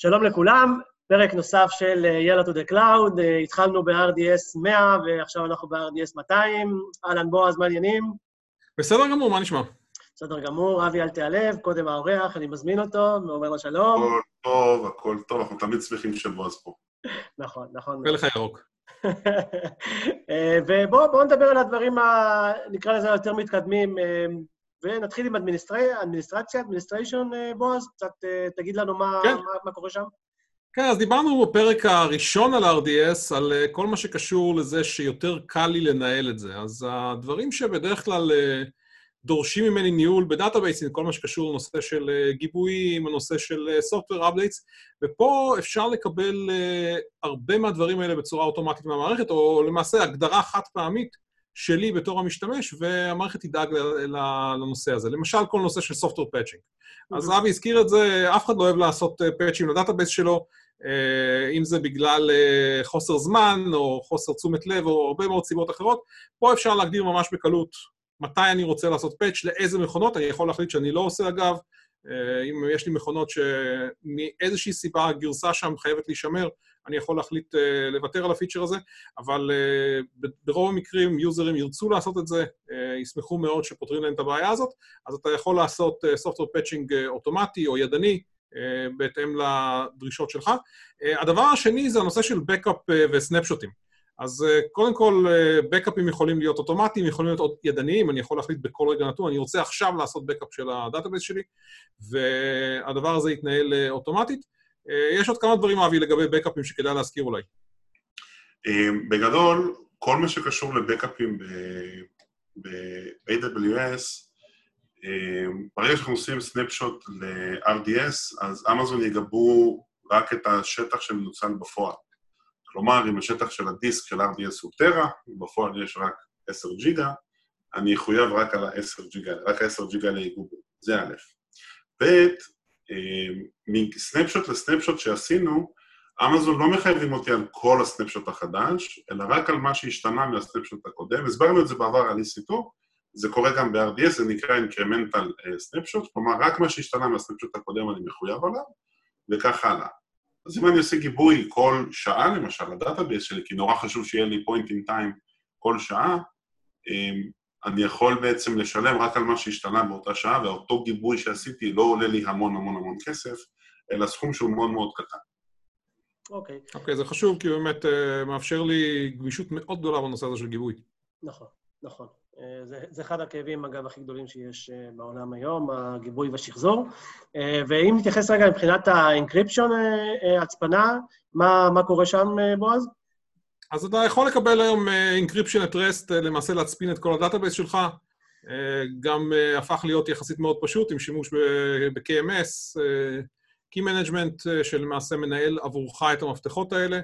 שלום לכולם, פרק נוסף של יאללה to the cloud, התחלנו ב-RDS 100 ועכשיו אנחנו ב-RDS 200. אהלן בועז, מה העניינים? בסדר גמור, מה נשמע? בסדר גמור, אבי אל תיעלב, קודם האורח, אני מזמין אותו ואומר לו שלום. הכל טוב, הכל טוב, אנחנו תמיד שמחים שבועז פה. נכון, נכון. מלך הירוק. ובואו נדבר על הדברים, ה... נקרא לזה, היותר מתקדמים, ונתחיל עם אדמיניסטרציה, administration, בועז, קצת תגיד לנו מה, כן. מה, מה קורה שם. כן, אז דיברנו בפרק הראשון על RDS, על אה, כל מה שקשור לזה שיותר קל לי לנהל את זה. אז הדברים שבדרך כלל אה, דורשים ממני ניהול בדאטאבייסים, כל מה שקשור לנושא של אה, גיבויים, הנושא של software updates, ופה אפשר לקבל הרבה מהדברים האלה בצורה אוטומטית מהמערכת, או למעשה הגדרה חד פעמית שלי בתור המשתמש, והמערכת תדאג לנושא הזה. למשל, כל נושא של software patching. אז אבי הזכיר את זה, אף אחד לא אוהב לעשות פאצ'ים ל database שלו, אם זה בגלל חוסר זמן, או חוסר תשומת לב, או הרבה מאוד סיבות אחרות. פה אפשר להגדיר ממש בקלות מתי אני רוצה לעשות patch לאיזה מכונות, אני יכול להחליט שאני לא עושה אגב. אם יש לי מכונות שמאיזושהי סיבה הגרסה שם חייבת להישמר, אני יכול להחליט אה, לוותר על הפיצ'ר הזה, אבל אה, ברוב המקרים יוזרים ירצו לעשות את זה, ישמחו מאוד שפותרים להם את הבעיה הזאת, אז אתה יכול לעשות software patching אוטומטי או ידני, בהתאם לדרישות שלך. הדבר השני זה הנושא של Backup ו snapshot-ים. אז אה, קודם כל, backup-ים יכולים להיות אוטומטיים, יכולים להיות ידניים, אני יכול להחליט בכל רגע נתון, אני רוצה עכשיו לעשות backup של ה database שלי, והדבר הזה יתנהל אה, אוטומטית. יש עוד כמה דברים, אבי, לגבי backup-ים שכדאי להזכיר אולי. בגדול, כל מה שקשור לבקאפים ב-AWS, ברגע שאנחנו עושים סנפשוט ל-RDS, אז אמזון יגבו רק את השטח שמנוצל בפועל. כלומר, אם השטח של הדיסק של RDS הוא טרה, בפועל יש רק 10 ג'יגה, אני אחויב רק על ה-10 ג'יגה, רק ה-10 ג'יגה ליגובו. זה א'. ב', מסנפשוט לסנפשוט שעשינו, אמזון לא מחייבים אותי על כל ה snapshot החדש, אלא רק על מה שהשתנה מה snapshot הקודם. הסברנו את זה בעבר על EC2, זה קורה גם ב-RDS, זה נקרא incremental snapshot, כלומר, רק מה שהשתנה מה snapshot הקודם אני מחויב עליו, וכך הלאה. אז אם אני עושה גיבוי כל שעה, למשל, ל database שלי, כי נורא חשוב שיהיה לי point in time כל שעה, אני יכול בעצם לשלם רק על מה שהשתנה באותה שעה, ואותו גיבוי שעשיתי לא עולה לי המון המון המון כסף, אלא סכום שהוא מאוד מאוד קטן. אוקיי. אוקיי. אוקיי, אוקיי, זה חשוב, כי באמת אה, מאפשר לי גמישות מאוד גדולה בנושא הזה של גיבוי. נכון, נכון. אה, זה, זה אחד הכאבים, אגב, הכי גדולים שיש אה, בעולם היום, הגיבוי והשחזור. אה, ואם נתייחס רגע מבחינת ה encryption, הצפנה, מה, מה קורה שם, בועז? אז אתה יכול לקבל היום encryption at rest, למעשה להצפין את כל ה database שלך. גם הפך להיות יחסית מאוד פשוט, עם שימוש ב-KMS, Key Management, שלמעשה מנהל עבורך את המפתחות האלה.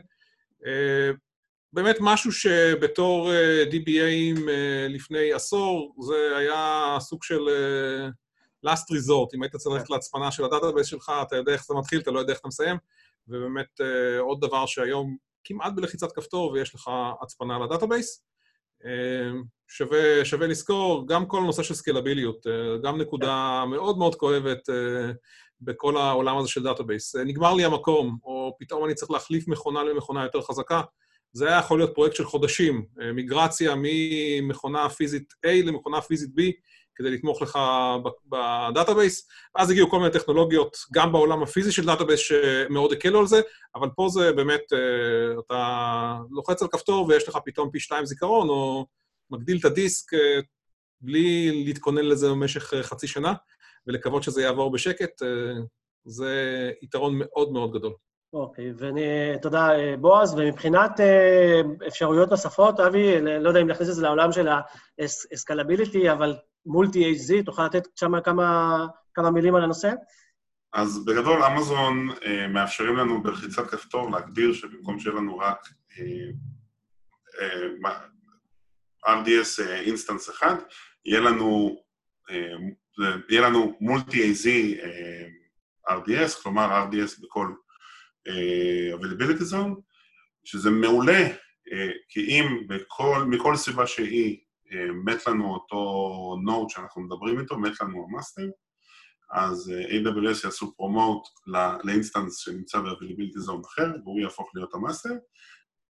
באמת משהו שבתור DBA-ים לפני עשור, זה היה סוג של last resort. אם היית צריך ללכת להצפנה של ה database שלך, אתה יודע איך זה מתחיל, אתה לא יודע איך אתה מסיים. ובאמת עוד דבר שהיום כמעט בלחיצת כפתור ויש לך הצפנה ל database. שווה, שווה לזכור, גם כל נושא של סקיילביליות, גם נקודה כן. מאוד מאוד כואבת בכל העולם הזה של database. נגמר לי המקום, או פתאום אני צריך להחליף מכונה למכונה יותר חזקה. זה היה יכול להיות פרויקט של חודשים, מיגרציה ממכונה פיזית A למכונה פיזית B, כדי לתמוך לך ב database. אז הגיעו כל מיני טכנולוגיות, גם בעולם הפיזי של database, שמאוד הקלו על זה, אבל פה זה באמת, אתה לוחץ על כפתור ויש לך פתאום פי שתיים זיכרון, או מגדיל את הדיסק בלי להתכונן לזה במשך חצי שנה, ולקוות שזה יעבור בשקט, זה יתרון מאוד מאוד גדול. אוקיי, ותודה, בועז. ומבחינת אפשרויות נוספות, אבי, לא יודע אם נכניס את זה לעולם של האסקלביליטי, אבל מולטי-HZ, תוכל לתת שם כמה, כמה מילים על הנושא? אז בגדול, אמזון אה, מאפשרים לנו בלחיצת כפתור להגדיר שבמקום שיהיה לנו רק אה, אה, RDS instance אחד, יהיה לנו, אה, יהיה לנו multi-AZ אה, RDS, כלומר RDS בכל אה, availability zone, שזה מעולה, אה, כי אם בכל, מכל סיבה שהיא מת לנו אותו node שאנחנו מדברים איתו, מת לנו ה master, אז AWS יעשו promote ל instance שנמצא ב-availability zone אחר, והוא יהפוך להיות ה master.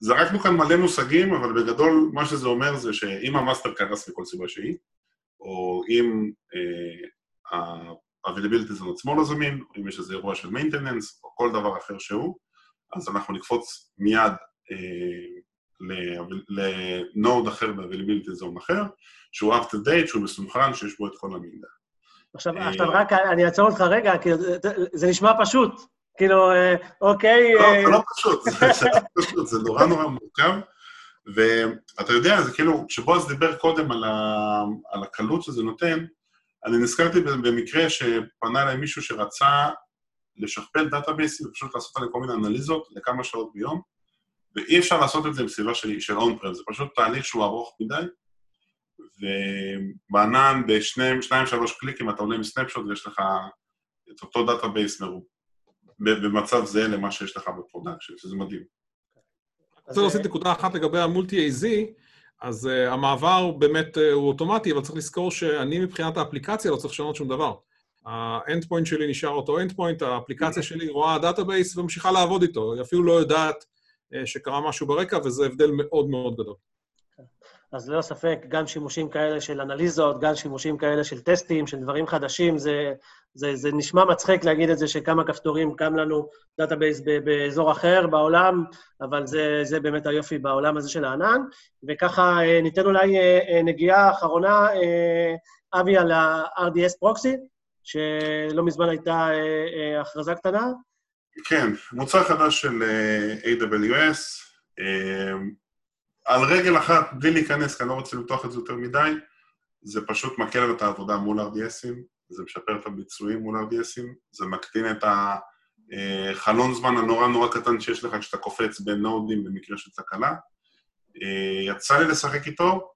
זרקנו כאן מלא מושגים, אבל בגדול מה שזה אומר זה שאם ה master קרס מכל סיבה שהיא, או אם אה, ה-availability zone עצמו לא זמין, אם יש איזה אירוע של maintenance, או כל דבר אחר שהוא, אז אנחנו נקפוץ מיד אה, לנוד אחר ב-availability zone אחר, שהוא up to date, שהוא מסונכרן, שיש בו את כל המידע. עכשיו, עכשיו רק אני אעצור אותך רגע, כי זה נשמע פשוט. כאילו, אוקיי... לא, זה לא פשוט, זה לא פשוט, זה נורא נורא מורכב. ואתה יודע, זה כאילו, כשבועז דיבר קודם על, ה, על הקלות שזה נותן, אני נזכרתי במקרה שפנה אליי מישהו שרצה לשכפל database-ים ופשוט לעשות עליהם כל מיני אנליזות לכמה שעות ביום, ואי אפשר לעשות את זה בסביבה של, של on-prem, זה פשוט תהליך שהוא ארוך מדי, ובענן בשניים, שניים, שלוש קליקים אתה עולה עם snapshot ויש לך את אותו database במצב זהה למה שיש לך ב production, שזה מדהים. אני רוצה להוסיף נקודה אחת לגבי ה multi-AZ, אז אה, המעבר באמת אה, הוא אוטומטי, אבל צריך לזכור שאני מבחינת האפליקציה לא צריך לשנות שום דבר. ה endpoint שלי נשאר אותו endpoint, האפליקציה שלי רואה database וממשיכה לעבוד איתו, היא אפילו לא יודעת אה, שקרה משהו ברקע, וזה הבדל מאוד מאוד גדול. אז ללא ספק, גם שימושים כאלה של אנליזות, גם שימושים כאלה של טסטים, של דברים חדשים, זה, זה, זה נשמע מצחיק להגיד את זה שכמה כפתורים קם לנו database באזור אחר בעולם, אבל זה, זה באמת היופי בעולם הזה של הענן. וככה אה, ניתן אולי אה, אה, נגיעה אחרונה, אבי, על ה-RDS פרוקסי, שלא מזמן הייתה הכרזה קטנה. כן, מוצר חדש של AWS, על רגל אחת, בלי להיכנס, כי אני לא רוצה למתוח את זה יותר מדי, זה פשוט מקל את העבודה מול RDSים, זה משפר את הביצועים מול RDSים, זה מקטין את החלון זמן הנורא נורא קטן שיש לך כשאתה קופץ בין נודים במקרה של תקלה. יצא לי לשחק איתו,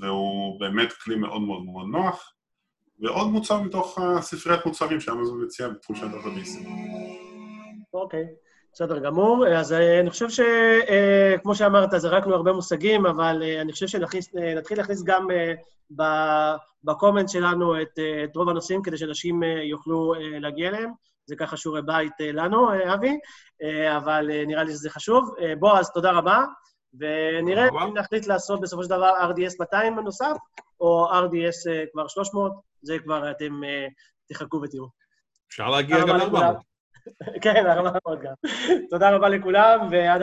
והוא באמת כלי מאוד מאוד מאוד נוח, ועוד מוצר מתוך הספריית מוצרים שאמזון מציע בתחום של דאטאביסים. אוקיי. Okay. בסדר גמור. אז אה, אני חושב שכמו אה, שאמרת, זרקנו הרבה מושגים, אבל אה, אני חושב שנתחיל להכניס גם בקומנט שלנו את, את רוב הנושאים, כדי שאנשים יוכלו להגיע אליהם. זה ככה שיעורי בית לנו, אבי, אבל נראה לי שזה חשוב. בועז, תודה רבה, ונראה אם נחליט לעשות בסופו של דבר RDS 200 נוסף, או RDS כבר 300, זה כבר אתם תחכו ותראו. אפשר להגיע גם ל-400. כן, הרבה מאוד גם. תודה רבה לכולם, ועד...